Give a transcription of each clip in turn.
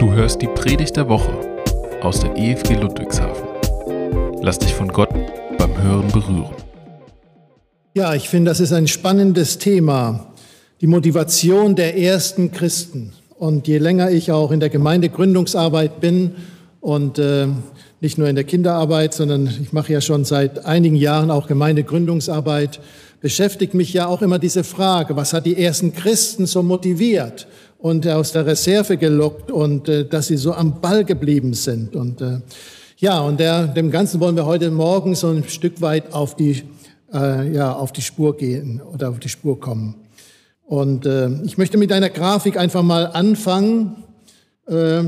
Du hörst die Predigt der Woche aus der EFG Ludwigshafen. Lass dich von Gott beim Hören berühren. Ja, ich finde, das ist ein spannendes Thema, die Motivation der ersten Christen. Und je länger ich auch in der Gemeindegründungsarbeit bin und äh, nicht nur in der Kinderarbeit, sondern ich mache ja schon seit einigen Jahren auch Gemeindegründungsarbeit, beschäftigt mich ja auch immer diese Frage, was hat die ersten Christen so motiviert und aus der Reserve gelockt und äh, dass sie so am Ball geblieben sind. Und äh, ja, und der, dem Ganzen wollen wir heute Morgen so ein Stück weit auf die, äh, ja, auf die Spur gehen oder auf die Spur kommen. Und äh, ich möchte mit einer Grafik einfach mal anfangen. Äh,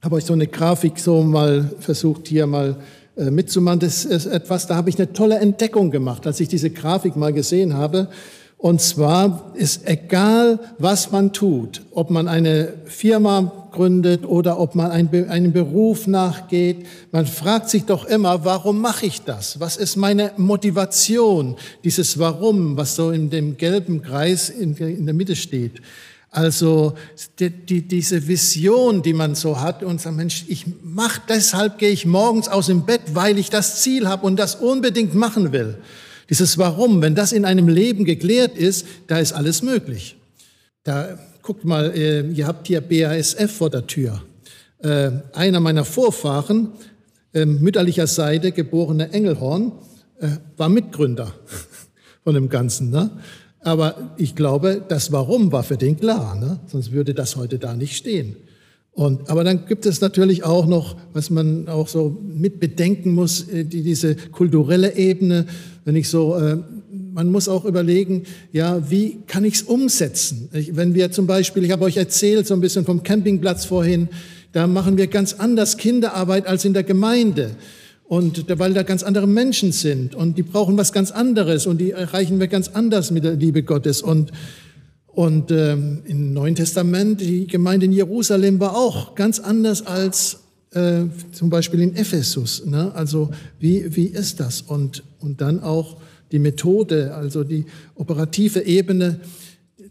habe euch so eine Grafik so mal versucht hier mal äh, mitzumachen. Das ist etwas, da habe ich eine tolle Entdeckung gemacht, als ich diese Grafik mal gesehen habe. Und zwar ist egal, was man tut, ob man eine Firma gründet oder ob man einen Beruf nachgeht, man fragt sich doch immer, warum mache ich das? Was ist meine Motivation? Dieses Warum, was so in dem gelben Kreis in, der Mitte steht. Also die, die, diese Vision, die man so hat und sagt, Mensch, ich mach deshalb gehe ich morgens aus dem Bett, weil ich das Ziel habe und das unbedingt machen will. Dieses Warum, wenn das in einem Leben geklärt ist, da ist alles möglich. Da guckt mal, äh, ihr habt hier BASF vor der Tür. Äh, einer meiner Vorfahren, äh, mütterlicher Seite, geborene Engelhorn, äh, war Mitgründer von dem Ganzen. Ne? Aber ich glaube, das Warum war für den klar, ne? sonst würde das heute da nicht stehen. Und, aber dann gibt es natürlich auch noch, was man auch so mit bedenken muss, äh, die, diese kulturelle Ebene. Wenn ich so, äh, man muss auch überlegen, ja, wie kann ich es umsetzen? Ich, wenn wir zum Beispiel, ich habe euch erzählt so ein bisschen vom Campingplatz vorhin, da machen wir ganz anders Kinderarbeit als in der Gemeinde. Und weil da ganz andere Menschen sind und die brauchen was ganz anderes und die erreichen wir ganz anders mit der Liebe Gottes. Und und ähm, im Neuen Testament, die Gemeinde in Jerusalem war auch ganz anders als äh, zum Beispiel in Ephesus. Ne? Also wie, wie ist das? Und, und dann auch die Methode, also die operative Ebene,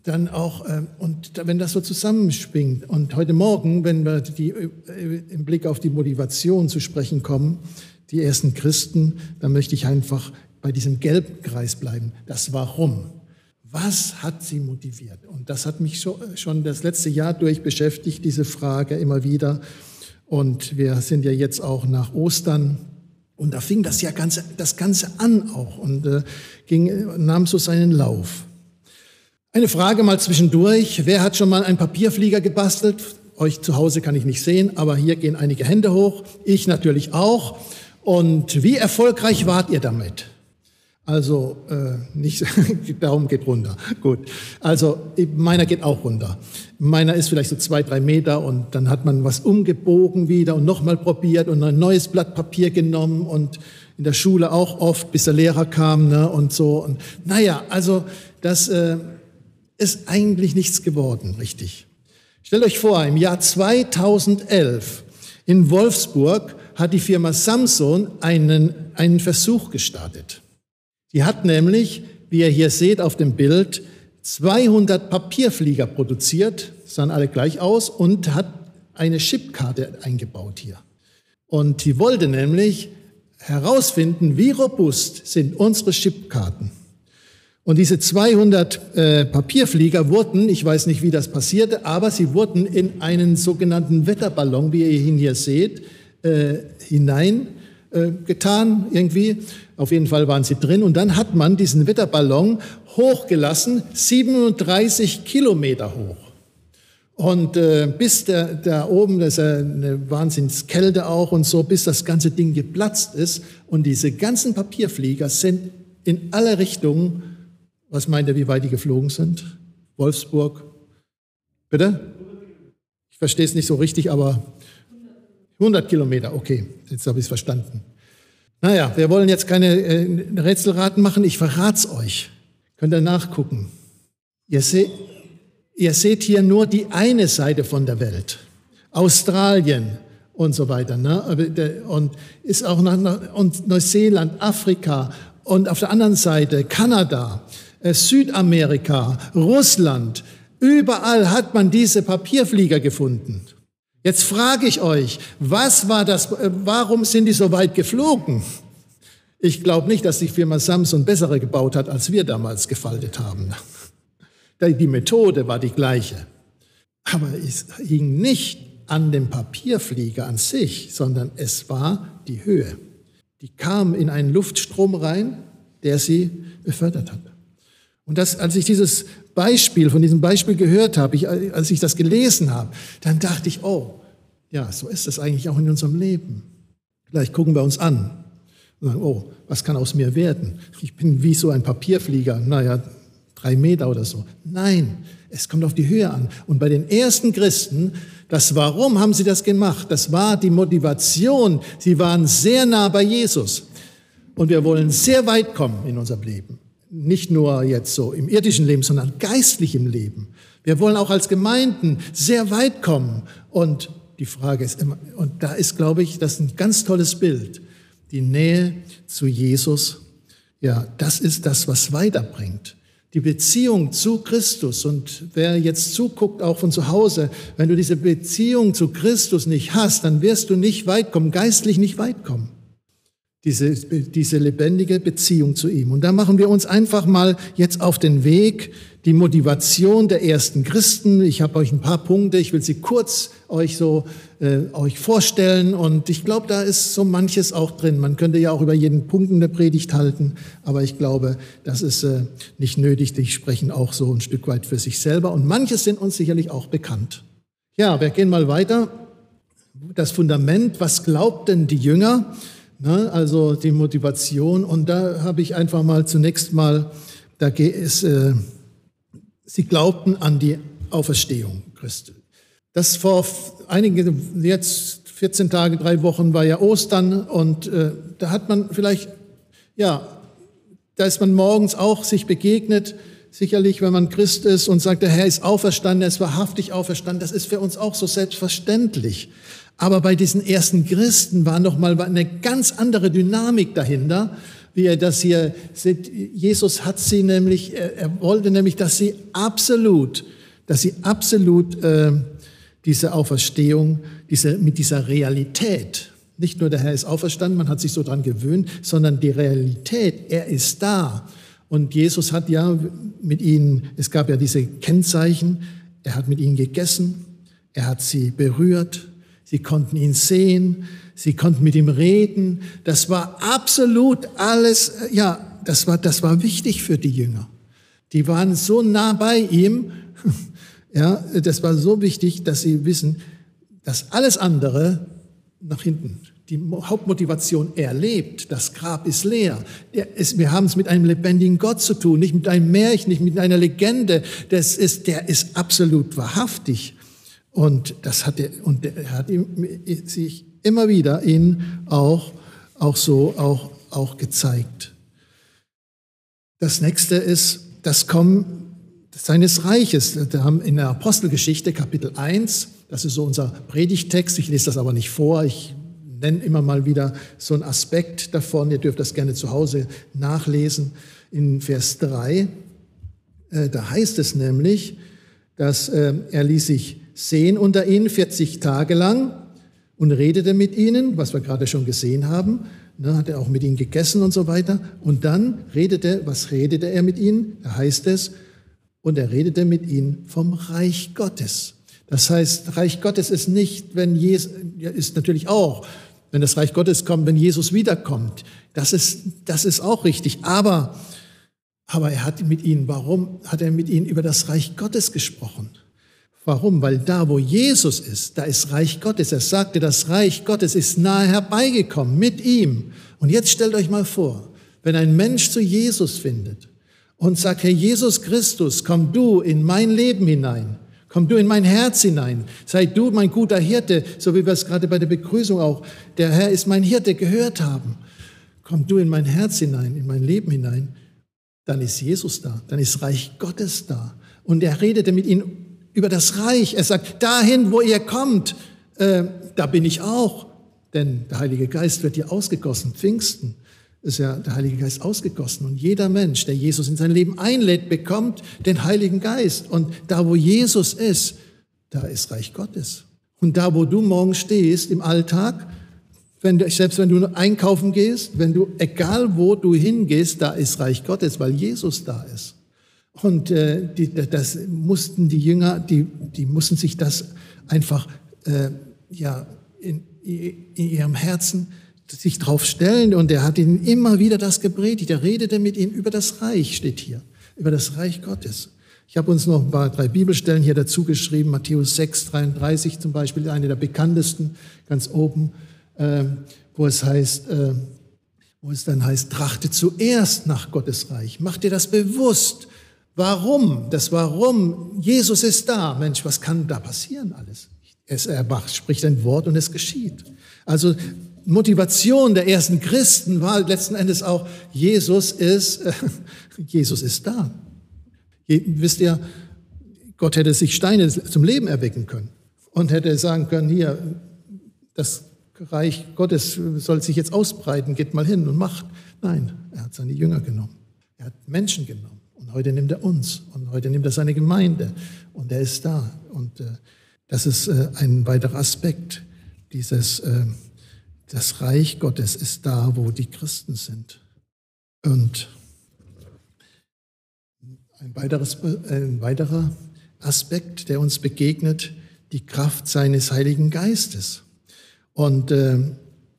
dann auch, äh, und wenn das so zusammenspringt. Und heute Morgen, wenn wir die, äh, im Blick auf die Motivation zu sprechen kommen, die ersten Christen, dann möchte ich einfach bei diesem gelben Kreis bleiben. Das Warum. Was hat sie motiviert? Und das hat mich schon das letzte Jahr durch beschäftigt, diese Frage immer wieder. Und wir sind ja jetzt auch nach Ostern. Und da fing das ja ganze, das Ganze an auch und äh, ging, nahm so seinen Lauf. Eine Frage mal zwischendurch. Wer hat schon mal einen Papierflieger gebastelt? Euch zu Hause kann ich nicht sehen, aber hier gehen einige Hände hoch. Ich natürlich auch. Und wie erfolgreich wart ihr damit? Also äh, nicht, darum geht runter. Gut. Also meiner geht auch runter. Meiner ist vielleicht so zwei, drei Meter und dann hat man was umgebogen wieder und nochmal probiert und ein neues Blatt Papier genommen und in der Schule auch oft, bis der Lehrer kam ne, und so. Und naja, also das äh, ist eigentlich nichts geworden, richtig. Stellt euch vor, im Jahr 2011 in Wolfsburg hat die Firma Samsung einen, einen Versuch gestartet. Die hat nämlich, wie ihr hier seht auf dem Bild, 200 Papierflieger produziert, sahen alle gleich aus, und hat eine Chipkarte eingebaut hier. Und die wollte nämlich herausfinden, wie robust sind unsere Chipkarten. Und diese 200 äh, Papierflieger wurden, ich weiß nicht, wie das passierte, aber sie wurden in einen sogenannten Wetterballon, wie ihr ihn hier seht, äh, hinein äh, getan irgendwie. Auf jeden Fall waren sie drin. Und dann hat man diesen Wetterballon hochgelassen, 37 Kilometer hoch. Und äh, bis der, da oben, das ist eine Wahnsinnskälte auch und so, bis das ganze Ding geplatzt ist. Und diese ganzen Papierflieger sind in alle Richtungen, was meint ihr, wie weit die geflogen sind? Wolfsburg? Bitte? Ich verstehe es nicht so richtig, aber 100 Kilometer, okay, jetzt habe ich es verstanden. Naja, wir wollen jetzt keine äh, Rätselraten machen, ich verrate euch. Könnt ihr nachgucken. Ihr, se ihr seht hier nur die eine Seite von der Welt. Australien und so weiter. Ne? Und ist auch nach, und Neuseeland, Afrika und auf der anderen Seite Kanada, äh, Südamerika, Russland. Überall hat man diese Papierflieger gefunden. Jetzt frage ich euch, was war das, äh, warum sind die so weit geflogen? Ich glaube nicht, dass die Firma Samsung bessere gebaut hat, als wir damals gefaltet haben. Die Methode war die gleiche. Aber es hing nicht an dem Papierflieger an sich, sondern es war die Höhe. Die kam in einen Luftstrom rein, der sie befördert hat. Und das, als ich dieses Beispiel, von diesem Beispiel gehört habe, ich, als ich das gelesen habe, dann dachte ich, oh, ja, so ist es eigentlich auch in unserem Leben. Vielleicht gucken wir uns an und sagen, oh, was kann aus mir werden? Ich bin wie so ein Papierflieger, naja, drei Meter oder so. Nein, es kommt auf die Höhe an. Und bei den ersten Christen, das Warum haben sie das gemacht? Das war die Motivation. Sie waren sehr nah bei Jesus. Und wir wollen sehr weit kommen in unserem Leben. Nicht nur jetzt so im irdischen Leben, sondern geistlich im Leben. Wir wollen auch als Gemeinden sehr weit kommen. Und die Frage ist immer, und da ist, glaube ich, das ein ganz tolles Bild. Die Nähe zu Jesus, ja, das ist das, was weiterbringt die Beziehung zu Christus. Und wer jetzt zuguckt, auch von zu Hause, wenn du diese Beziehung zu Christus nicht hast, dann wirst du nicht weit kommen, geistlich nicht weit kommen diese, diese lebendige Beziehung zu ihm. Und da machen wir uns einfach mal jetzt auf den Weg, die Motivation der ersten Christen. Ich habe euch ein paar Punkte, ich will sie kurz euch so äh, euch vorstellen und ich glaube, da ist so manches auch drin. Man könnte ja auch über jeden Punkt eine Predigt halten, aber ich glaube, das ist äh, nicht nötig. Die sprechen auch so ein Stück weit für sich selber und manches sind uns sicherlich auch bekannt. Ja, wir gehen mal weiter. Das Fundament, was glaubten die Jünger? Ne? Also die Motivation. Und da habe ich einfach mal zunächst mal, da geht es, äh, sie glaubten an die Auferstehung Christi. Das vor einigen, jetzt 14 Tage, drei Wochen war ja Ostern und äh, da hat man vielleicht, ja, da ist man morgens auch sich begegnet, sicherlich, wenn man Christ ist und sagt, der Herr ist auferstanden, er ist wahrhaftig auferstanden, das ist für uns auch so selbstverständlich. Aber bei diesen ersten Christen war noch mal eine ganz andere Dynamik dahinter, wie er das hier sieht. Jesus hat sie nämlich, er wollte nämlich, dass sie absolut, dass sie absolut äh, diese Auferstehung, diese, mit dieser Realität, nicht nur der Herr ist auferstanden, man hat sich so dran gewöhnt, sondern die Realität, er ist da. Und Jesus hat ja mit ihnen, es gab ja diese Kennzeichen, er hat mit ihnen gegessen, er hat sie berührt, Sie konnten ihn sehen, sie konnten mit ihm reden. Das war absolut alles, äh, ja, das war, das war wichtig für die Jünger. Die waren so nah bei ihm, ja, das war so wichtig, dass sie wissen, dass alles andere nach hinten, die Hauptmotivation, er lebt, das Grab ist leer. Ist, wir haben es mit einem lebendigen Gott zu tun, nicht mit einem Märchen, nicht mit einer Legende. Das ist, der ist absolut wahrhaftig. Und das hat er, und er hat ihm, sich immer wieder ihn auch, auch so auch, auch gezeigt. Das nächste ist das Kommen seines Reiches. Wir haben in der Apostelgeschichte Kapitel 1, das ist so unser Predigtext, ich lese das aber nicht vor, ich nenne immer mal wieder so einen Aspekt davon, ihr dürft das gerne zu Hause nachlesen, in Vers 3, äh, da heißt es nämlich, dass äh, er ließ sich sehen unter ihnen 40 Tage lang und redete mit ihnen, was wir gerade schon gesehen haben. Ne, hat er auch mit ihnen gegessen und so weiter. Und dann redete, was redete er mit ihnen? Da heißt es, und er redete mit ihnen vom Reich Gottes. Das heißt, Reich Gottes ist nicht, wenn Jesus, ist natürlich auch, wenn das Reich Gottes kommt, wenn Jesus wiederkommt. Das ist, das ist auch richtig. Aber, aber er hat mit ihnen, warum hat er mit ihnen über das Reich Gottes gesprochen? Warum? Weil da, wo Jesus ist, da ist Reich Gottes. Er sagte, das Reich Gottes ist nahe herbeigekommen mit ihm. Und jetzt stellt euch mal vor, wenn ein Mensch zu Jesus findet und sagt, Herr Jesus Christus, komm du in mein Leben hinein. Komm du in mein Herz hinein. Sei du mein guter Hirte, so wie wir es gerade bei der Begrüßung auch, der Herr ist mein Hirte, gehört haben. Komm du in mein Herz hinein, in mein Leben hinein. Dann ist Jesus da, dann ist Reich Gottes da. Und er redete mit ihnen über das Reich. Er sagt, dahin, wo ihr kommt, äh, da bin ich auch. Denn der Heilige Geist wird hier ausgegossen. Pfingsten ist ja der Heilige Geist ausgegossen. Und jeder Mensch, der Jesus in sein Leben einlädt, bekommt den Heiligen Geist. Und da, wo Jesus ist, da ist Reich Gottes. Und da, wo du morgen stehst im Alltag, wenn du, selbst wenn du einkaufen gehst, wenn du, egal wo du hingehst, da ist Reich Gottes, weil Jesus da ist. Und äh, die, das mussten die Jünger, die, die mussten sich das einfach äh, ja, in, in ihrem Herzen sich drauf stellen. Und er hat ihnen immer wieder das gepredigt. Er redete mit ihnen über das Reich, steht hier, über das Reich Gottes. Ich habe uns noch ein paar drei Bibelstellen hier dazu geschrieben. Matthäus 6, 33 zum Beispiel, eine der bekanntesten, ganz oben, äh, wo es heißt, äh, wo es dann heißt, trachte zuerst nach Gottes Reich. Mach dir das bewusst. Warum? Das Warum. Jesus ist da. Mensch, was kann da passieren alles? Es, er macht, spricht ein Wort und es geschieht. Also Motivation der ersten Christen war letzten Endes auch, Jesus ist, äh, Jesus ist da. Wisst ihr, Gott hätte sich Steine zum Leben erwecken können und hätte sagen können, hier, das Reich Gottes soll sich jetzt ausbreiten, geht mal hin und macht. Nein, er hat seine Jünger genommen. Er hat Menschen genommen. Heute nimmt er uns und heute nimmt er seine Gemeinde und er ist da. Und äh, das ist äh, ein weiterer Aspekt dieses, äh, das Reich Gottes ist da, wo die Christen sind. Und ein, weiteres, äh, ein weiterer Aspekt, der uns begegnet, die Kraft seines Heiligen Geistes. Und, äh,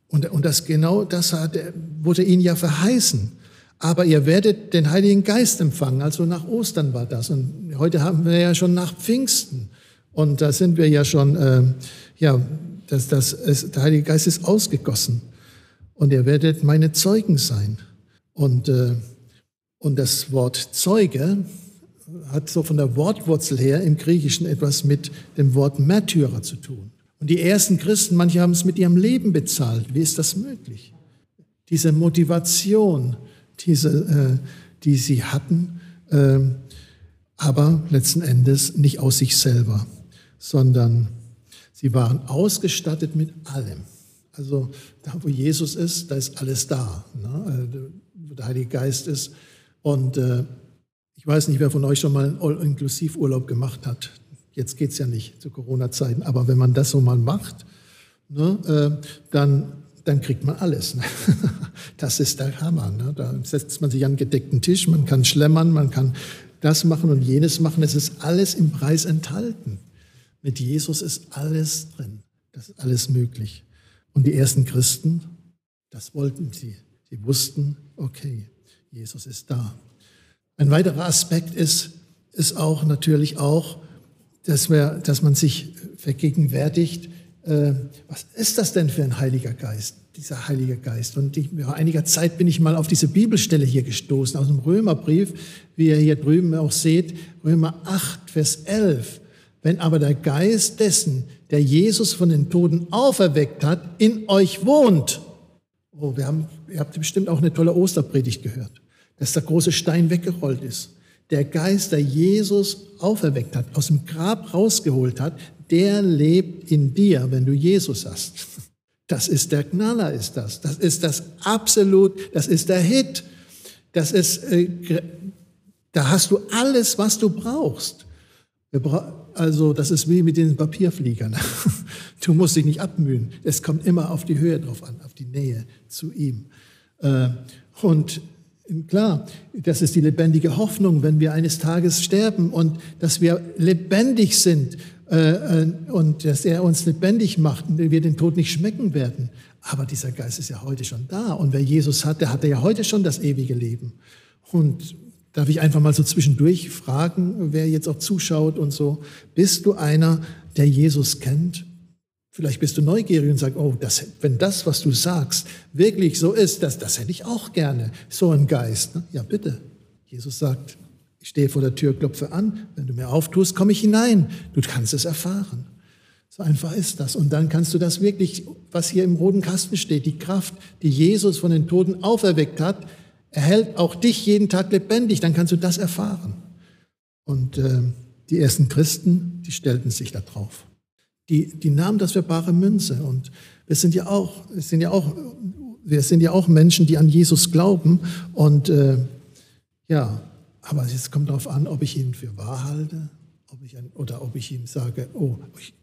und, und das genau das hat, wurde ihnen ja verheißen aber ihr werdet den Heiligen Geist empfangen. Also nach Ostern war das. Und heute haben wir ja schon nach Pfingsten. Und da sind wir ja schon, äh, ja, das, das, es, der Heilige Geist ist ausgegossen. Und ihr werdet meine Zeugen sein. Und, äh, und das Wort Zeuge hat so von der Wortwurzel her im Griechischen etwas mit dem Wort Märtyrer zu tun. Und die ersten Christen, manche haben es mit ihrem Leben bezahlt. Wie ist das möglich? Diese Motivation, diese, äh, die sie hatten, äh, aber letzten Endes nicht aus sich selber, sondern sie waren ausgestattet mit allem. Also da, wo Jesus ist, da ist alles da, ne? Äh, wo der Heilige Geist ist. Und äh, ich weiß nicht, wer von euch schon mal einen All-Inklusiv-Urlaub gemacht hat. Jetzt geht es ja nicht zu Corona-Zeiten, aber wenn man das so mal macht, ne, dann dann kriegt man alles. Ne? Das ist der Hammer. Ne? Da setzt man sich an einen gedeckten Tisch, man kann schlemmern, man kann das machen und jenes machen. Es ist alles im Preis enthalten. Mit Jesus ist alles drin. Das ist alles möglich. Und die ersten Christen, das wollten sie. Sie wussten, okay, Jesus ist da. Ein weiterer Aspekt ist, ist auch natürlich auch, dass, wir, dass man sich vergegenwärtigt, äh, was ist das denn für ein Heiliger Geist, dieser Heilige Geist? Und ich, vor einiger Zeit bin ich mal auf diese Bibelstelle hier gestoßen, aus dem Römerbrief, wie ihr hier drüben auch seht, Römer 8, Vers 11. Wenn aber der Geist dessen, der Jesus von den Toten auferweckt hat, in euch wohnt. Oh, wir haben, ihr habt bestimmt auch eine tolle Osterpredigt gehört, dass der große Stein weggerollt ist. Der Geist, der Jesus auferweckt hat, aus dem Grab rausgeholt hat, der lebt in dir, wenn du Jesus hast. Das ist der Knaller, ist das. Das ist das absolut, das ist der Hit. Das ist, äh, da hast du alles, was du brauchst. Also, das ist wie mit den Papierfliegern. Du musst dich nicht abmühen. Es kommt immer auf die Höhe drauf an, auf die Nähe zu ihm. Äh, und klar, das ist die lebendige Hoffnung, wenn wir eines Tages sterben und dass wir lebendig sind äh, äh, und dass er uns lebendig macht und wir den Tod nicht schmecken werden. Aber dieser Geist ist ja heute schon da. Und wer Jesus hat, der hat ja heute schon das ewige Leben. Und darf ich einfach mal so zwischendurch fragen, wer jetzt auch zuschaut und so, bist du einer, der Jesus kennt? Vielleicht bist du neugierig und sagst, oh, das, wenn das, was du sagst, wirklich so ist, das, das hätte ich auch gerne, so ein Geist. Ne? Ja, bitte. Jesus sagt, ich stehe vor der Tür, klopfe an. Wenn du mir auftust, komme ich hinein. Du kannst es erfahren. So einfach ist das. Und dann kannst du das wirklich, was hier im roten Kasten steht, die Kraft, die Jesus von den Toten auferweckt hat, erhält auch dich jeden Tag lebendig. Dann kannst du das erfahren. Und äh, die ersten Christen, die stellten sich da drauf. Die, die nahmen das für bare Münze. Und wir sind ja auch, wir sind ja auch, wir sind ja auch Menschen, die an Jesus glauben. Und äh, ja, aber es kommt darauf an, ob ich ihn für wahr halte, ob ich ein, oder ob ich ihm sage, oh,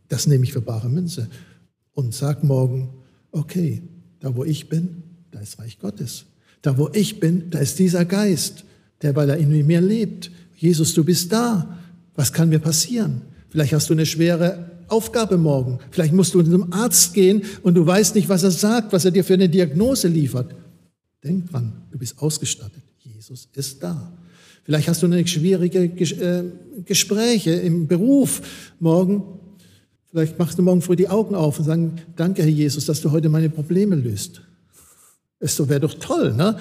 das nehme ich für bare Münze und sag morgen, okay, da wo ich bin, da ist Reich Gottes. Da wo ich bin, da ist dieser Geist, der weil er in mir lebt. Jesus, du bist da. Was kann mir passieren? Vielleicht hast du eine schwere Aufgabe morgen. Vielleicht musst du zum Arzt gehen und du weißt nicht, was er sagt, was er dir für eine Diagnose liefert. Denk dran, du bist ausgestattet. Jesus ist da. Vielleicht hast du eine schwierige äh, Gespräche im Beruf morgen. Vielleicht machst du morgen früh die Augen auf und sagst, danke Herr Jesus, dass du heute meine Probleme löst. Es wäre doch toll, ne?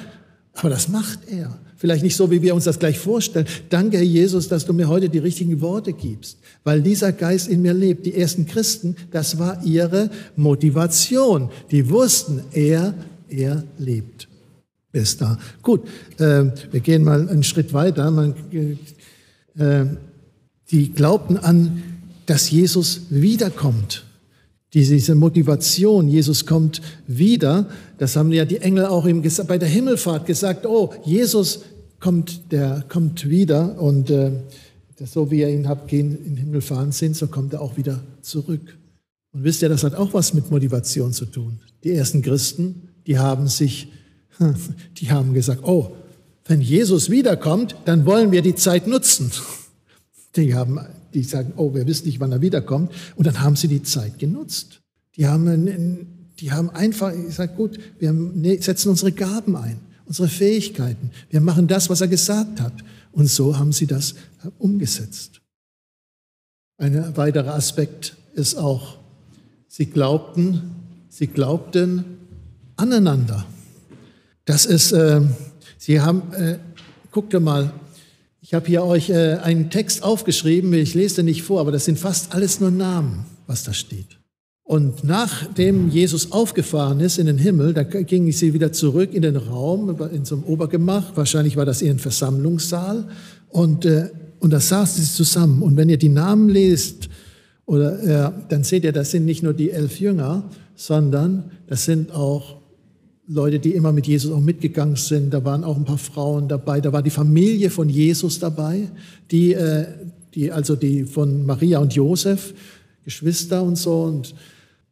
Aber das macht er. Vielleicht nicht so, wie wir uns das gleich vorstellen. Danke, Herr Jesus, dass du mir heute die richtigen Worte gibst, weil dieser Geist in mir lebt. Die ersten Christen, das war ihre Motivation. Die wussten, er, er lebt. Ist da. Gut, äh, wir gehen mal einen Schritt weiter. Man, äh, die glaubten an, dass Jesus wiederkommt diese Motivation, Jesus kommt wieder, das haben ja die Engel auch im, bei der Himmelfahrt gesagt, oh, Jesus kommt, der kommt wieder und äh, so wie ihr ihn habt gehen, in den Himmel fahren sind, so kommt er auch wieder zurück. Und wisst ihr, das hat auch was mit Motivation zu tun. Die ersten Christen, die haben sich, die haben gesagt, oh, wenn Jesus wiederkommt, dann wollen wir die Zeit nutzen. Die haben die sagen, oh, wir wissen nicht, wann er wiederkommt. Und dann haben sie die Zeit genutzt. Die haben, die haben einfach gesagt, gut, wir ne, setzen unsere Gaben ein, unsere Fähigkeiten. Wir machen das, was er gesagt hat. Und so haben sie das umgesetzt. Ein weiterer Aspekt ist auch, sie glaubten, sie glaubten aneinander. Das ist, äh, sie haben, äh, guckt mal, ich habe hier euch äh, einen Text aufgeschrieben, ich lese den nicht vor, aber das sind fast alles nur Namen, was da steht. Und nachdem Jesus aufgefahren ist in den Himmel, da ging sie wieder zurück in den Raum, in so einem Obergemach, wahrscheinlich war das ihr Versammlungssaal, und, äh, und da saßen sie zusammen. Und wenn ihr die Namen lest, oder, äh, dann seht ihr, das sind nicht nur die elf Jünger, sondern das sind auch Leute, die immer mit Jesus auch mitgegangen sind. Da waren auch ein paar Frauen dabei. Da war die Familie von Jesus dabei, die, äh, die also die von Maria und Josef, Geschwister und so. Und,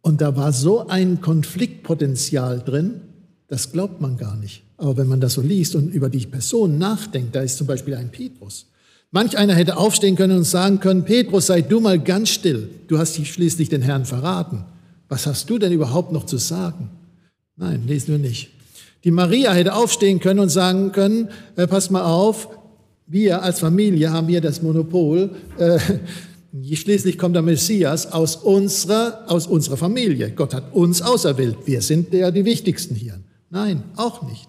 und da war so ein Konfliktpotenzial drin, das glaubt man gar nicht. Aber wenn man das so liest und über die Person nachdenkt, da ist zum Beispiel ein Petrus. Manch einer hätte aufstehen können und sagen können, Petrus, sei du mal ganz still. Du hast schließlich den Herrn verraten. Was hast du denn überhaupt noch zu sagen? Nein, lesen wir nicht. Die Maria hätte aufstehen können und sagen können, äh, pass mal auf, wir als Familie haben hier das Monopol, äh, schließlich kommt der Messias aus unserer, aus unserer Familie. Gott hat uns auserwählt, wir sind ja die Wichtigsten hier. Nein, auch nicht.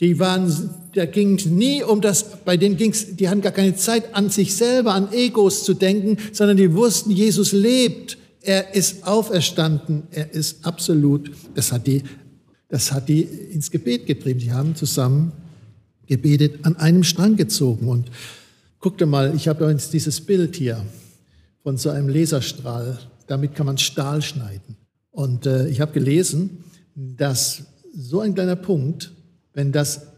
Die waren, da ging nie um das, bei denen ging's, die hatten gar keine Zeit an sich selber, an Egos zu denken, sondern die wussten, Jesus lebt. Er ist auferstanden. Er ist absolut, das hat die das hat die ins Gebet getrieben. Sie haben zusammen gebetet, an einem Strang gezogen. Und guckt mal, ich habe uns dieses Bild hier von so einem Laserstrahl. Damit kann man Stahl schneiden. Und äh, ich habe gelesen, dass so ein kleiner Punkt, wenn das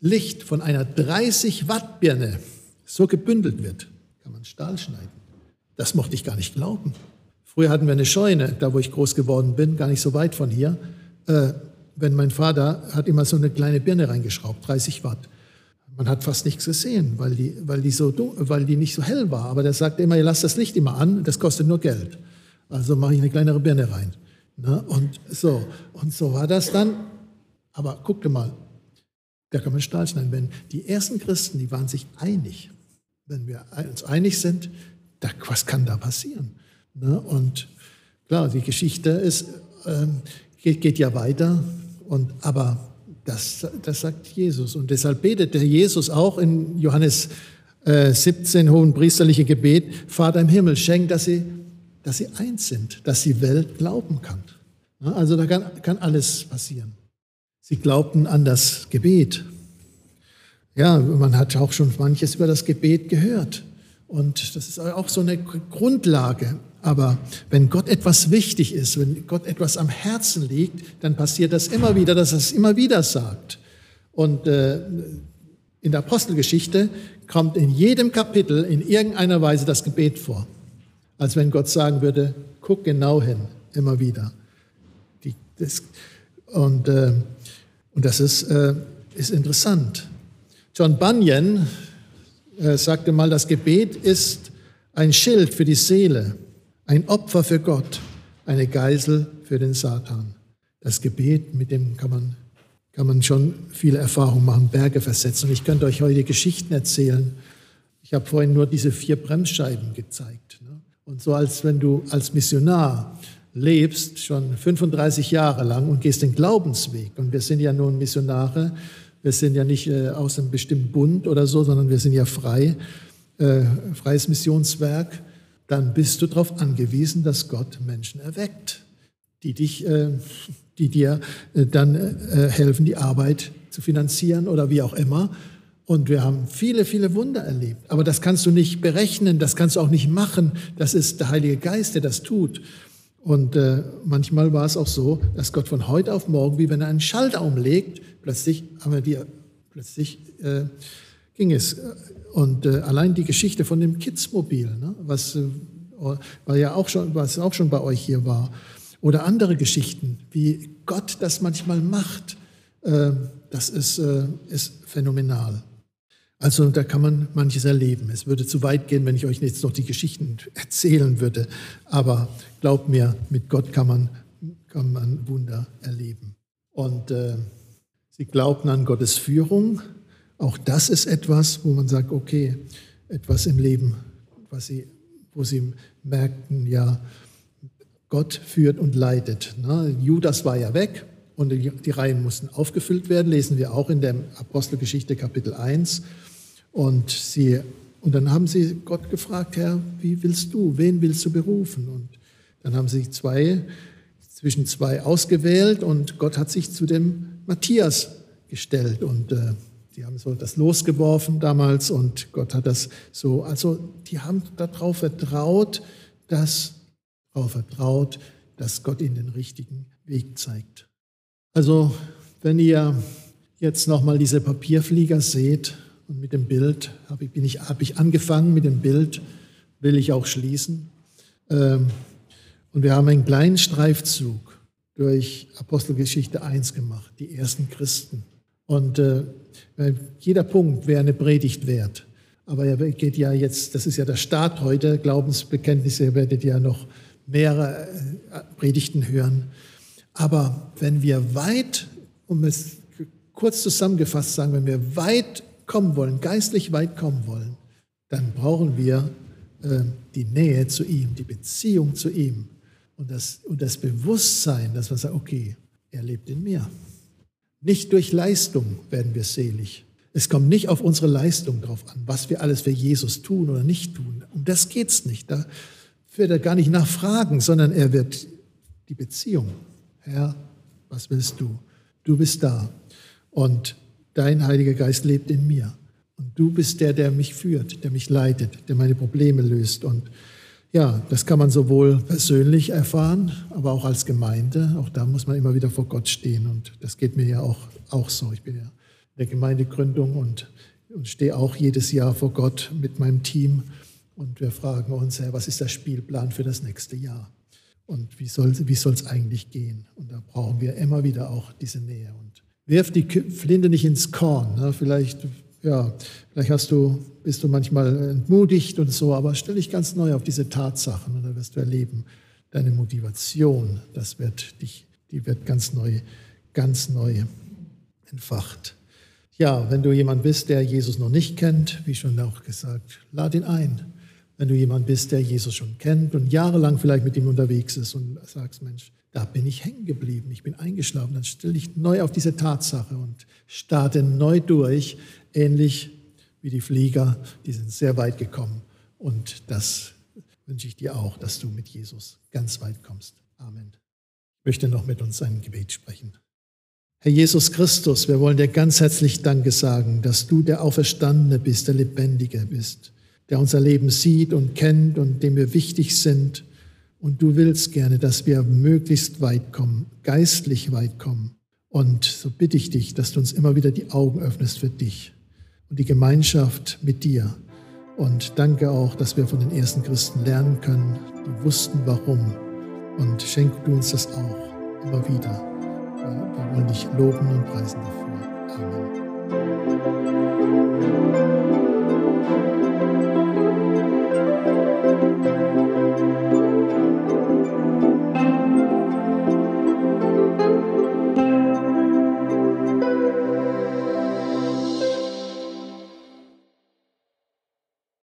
Licht von einer 30 Watt Birne so gebündelt wird, kann man Stahl schneiden. Das mochte ich gar nicht glauben. Früher hatten wir eine Scheune, da wo ich groß geworden bin, gar nicht so weit von hier. Äh, wenn mein Vater hat immer so eine kleine Birne reingeschraubt, 30 Watt. Man hat fast nichts gesehen, weil die, weil die, so, weil die nicht so hell war. Aber der sagte immer, ihr lasst das Licht immer an, das kostet nur Geld. Also mache ich eine kleinere Birne rein. Ne? Und so, und so war das dann. Aber guckte mal, da kann man Stahl schneiden. Wenn die ersten Christen, die waren sich einig. Wenn wir uns einig sind, da, was kann da passieren? Ne? Und klar, die Geschichte ist, ähm, geht, geht ja weiter. Und, aber das, das sagt Jesus. Und deshalb betet der Jesus auch in Johannes äh, 17, hohen priesterliche Gebet, Vater im Himmel, schenk, dass sie, dass sie eins sind, dass die Welt glauben kann. Ja, also da kann, kann alles passieren. Sie glaubten an das Gebet. Ja, man hat auch schon manches über das Gebet gehört. Und das ist auch so eine Grundlage. Aber wenn Gott etwas wichtig ist, wenn Gott etwas am Herzen liegt, dann passiert das immer wieder, dass er es immer wieder sagt. Und äh, In der Apostelgeschichte kommt in jedem Kapitel in irgendeiner Weise das Gebet vor. Als wenn Gott sagen würde, guck genau hin, immer wieder. Die, das, und, äh, und das ist, äh, ist interessant. John Bunyan äh, sagte mal, das Gebet ist ein Schild für die Seele, ein Opfer für Gott, eine Geisel für den Satan. Das Gebet, mit dem kann man, kann man schon viele Erfahrungen machen, Berge versetzen. Und ich könnte euch heute Geschichten erzählen. Ich habe vorhin nur diese vier Bremsscheiben gezeigt. Ne? Und so als wenn du als Missionar lebst, schon 35 Jahre lang und gehst den Glaubensweg. Und wir sind ja nun Missionare, wir sind ja nicht äh, aus einem bestimmten Bund oder so, sondern wir sind ja frei, äh, freies Missionswerk. Dann bist du darauf angewiesen, dass Gott Menschen erweckt, die, dich, äh, die dir äh, dann äh, helfen, die Arbeit zu finanzieren oder wie auch immer. Und wir haben viele, viele Wunder erlebt. Aber das kannst du nicht berechnen, das kannst du auch nicht machen. Das ist der Heilige Geist, der das tut. Und äh, manchmal war es auch so, dass Gott von heute auf morgen, wie wenn er einen Schalter umlegt, plötzlich haben wir die, plötzlich äh, ging es. Und äh, allein die Geschichte von dem Kidsmobil, ne, was äh, war ja auch schon, was auch schon bei euch hier war, oder andere Geschichten, wie Gott das manchmal macht, äh, das ist, äh, ist phänomenal. Also da kann man manches erleben. Es würde zu weit gehen, wenn ich euch jetzt noch die Geschichten erzählen würde. Aber glaubt mir, mit Gott kann man, kann man Wunder erleben. Und äh, sie glaubten an Gottes Führung. Auch das ist etwas, wo man sagt, okay, etwas im Leben, was sie, wo sie merkten, ja, Gott führt und leitet. Ne? Judas war ja weg und die, Reihen mussten aufgefüllt werden, lesen wir auch in der Apostelgeschichte Kapitel 1. Und, sie, und dann haben sie Gott gefragt, Herr, wie willst du, wen willst du berufen? Und dann haben sie zwei, zwischen zwei ausgewählt und Gott hat sich zu dem Matthias gestellt und äh, die haben so das losgeworfen damals und Gott hat das so, also die haben darauf vertraut, dass, darauf vertraut, dass Gott ihnen den richtigen Weg zeigt. Also wenn ihr jetzt nochmal diese Papierflieger seht, und mit dem Bild habe ich, ich, habe ich angefangen, mit dem Bild will ich auch schließen. Ähm, und wir haben einen kleinen Streifzug durch Apostelgeschichte 1 gemacht, die ersten Christen. Und äh, jeder Punkt wäre eine Predigt wert. Aber er geht ja jetzt, das ist ja der Start heute, Glaubensbekenntnisse, ihr werdet ja noch mehrere äh, Predigten hören. Aber wenn wir weit, um es kurz zusammengefasst sagen, wenn wir weit kommen wollen, geistlich weit kommen wollen, dann brauchen wir äh, die Nähe zu ihm, die Beziehung zu ihm und das, und das Bewusstsein, dass wir sagen, okay, er lebt in mir. Nicht durch Leistung werden wir selig. Es kommt nicht auf unsere Leistung drauf an, was wir alles für Jesus tun oder nicht tun. Um das geht es nicht. Da wird er gar nicht nachfragen, sondern er wird die Beziehung. Herr, was willst du? Du bist da. Und Dein Heiliger Geist lebt in mir. Und du bist der, der mich führt, der mich leitet, der meine Probleme löst. Und ja, das kann man sowohl persönlich erfahren, aber auch als Gemeinde. Auch da muss man immer wieder vor Gott stehen. Und das geht mir ja auch, auch so. Ich bin ja in der Gemeindegründung und, und stehe auch jedes Jahr vor Gott mit meinem Team. Und wir fragen uns, Herr, was ist der Spielplan für das nächste Jahr? Und wie soll es eigentlich gehen? Und da brauchen wir immer wieder auch diese Nähe. Und Wirf die Flinte nicht ins Korn. Ne? Vielleicht, ja, vielleicht hast du, bist du manchmal entmutigt und so, aber stell dich ganz neu auf diese Tatsachen und dann wirst du erleben, deine Motivation, das wird dich, die wird ganz neu, ganz neu entfacht. Ja, wenn du jemand bist, der Jesus noch nicht kennt, wie schon auch gesagt, lad ihn ein. Wenn du jemand bist, der Jesus schon kennt und jahrelang vielleicht mit ihm unterwegs ist und sagst, Mensch, da bin ich hängen geblieben, ich bin eingeschlafen. Dann stelle ich neu auf diese Tatsache und starte neu durch, ähnlich wie die Flieger, die sind sehr weit gekommen. Und das wünsche ich dir auch, dass du mit Jesus ganz weit kommst. Amen. Ich möchte noch mit uns ein Gebet sprechen. Herr Jesus Christus, wir wollen dir ganz herzlich Danke sagen, dass du der Auferstandene bist, der Lebendige bist, der unser Leben sieht und kennt und dem wir wichtig sind. Und du willst gerne, dass wir möglichst weit kommen, geistlich weit kommen. Und so bitte ich dich, dass du uns immer wieder die Augen öffnest für dich und die Gemeinschaft mit dir. Und danke auch, dass wir von den ersten Christen lernen können, die wussten warum. Und schenke du uns das auch immer wieder. Wir wollen dich loben und preisen dafür. Amen.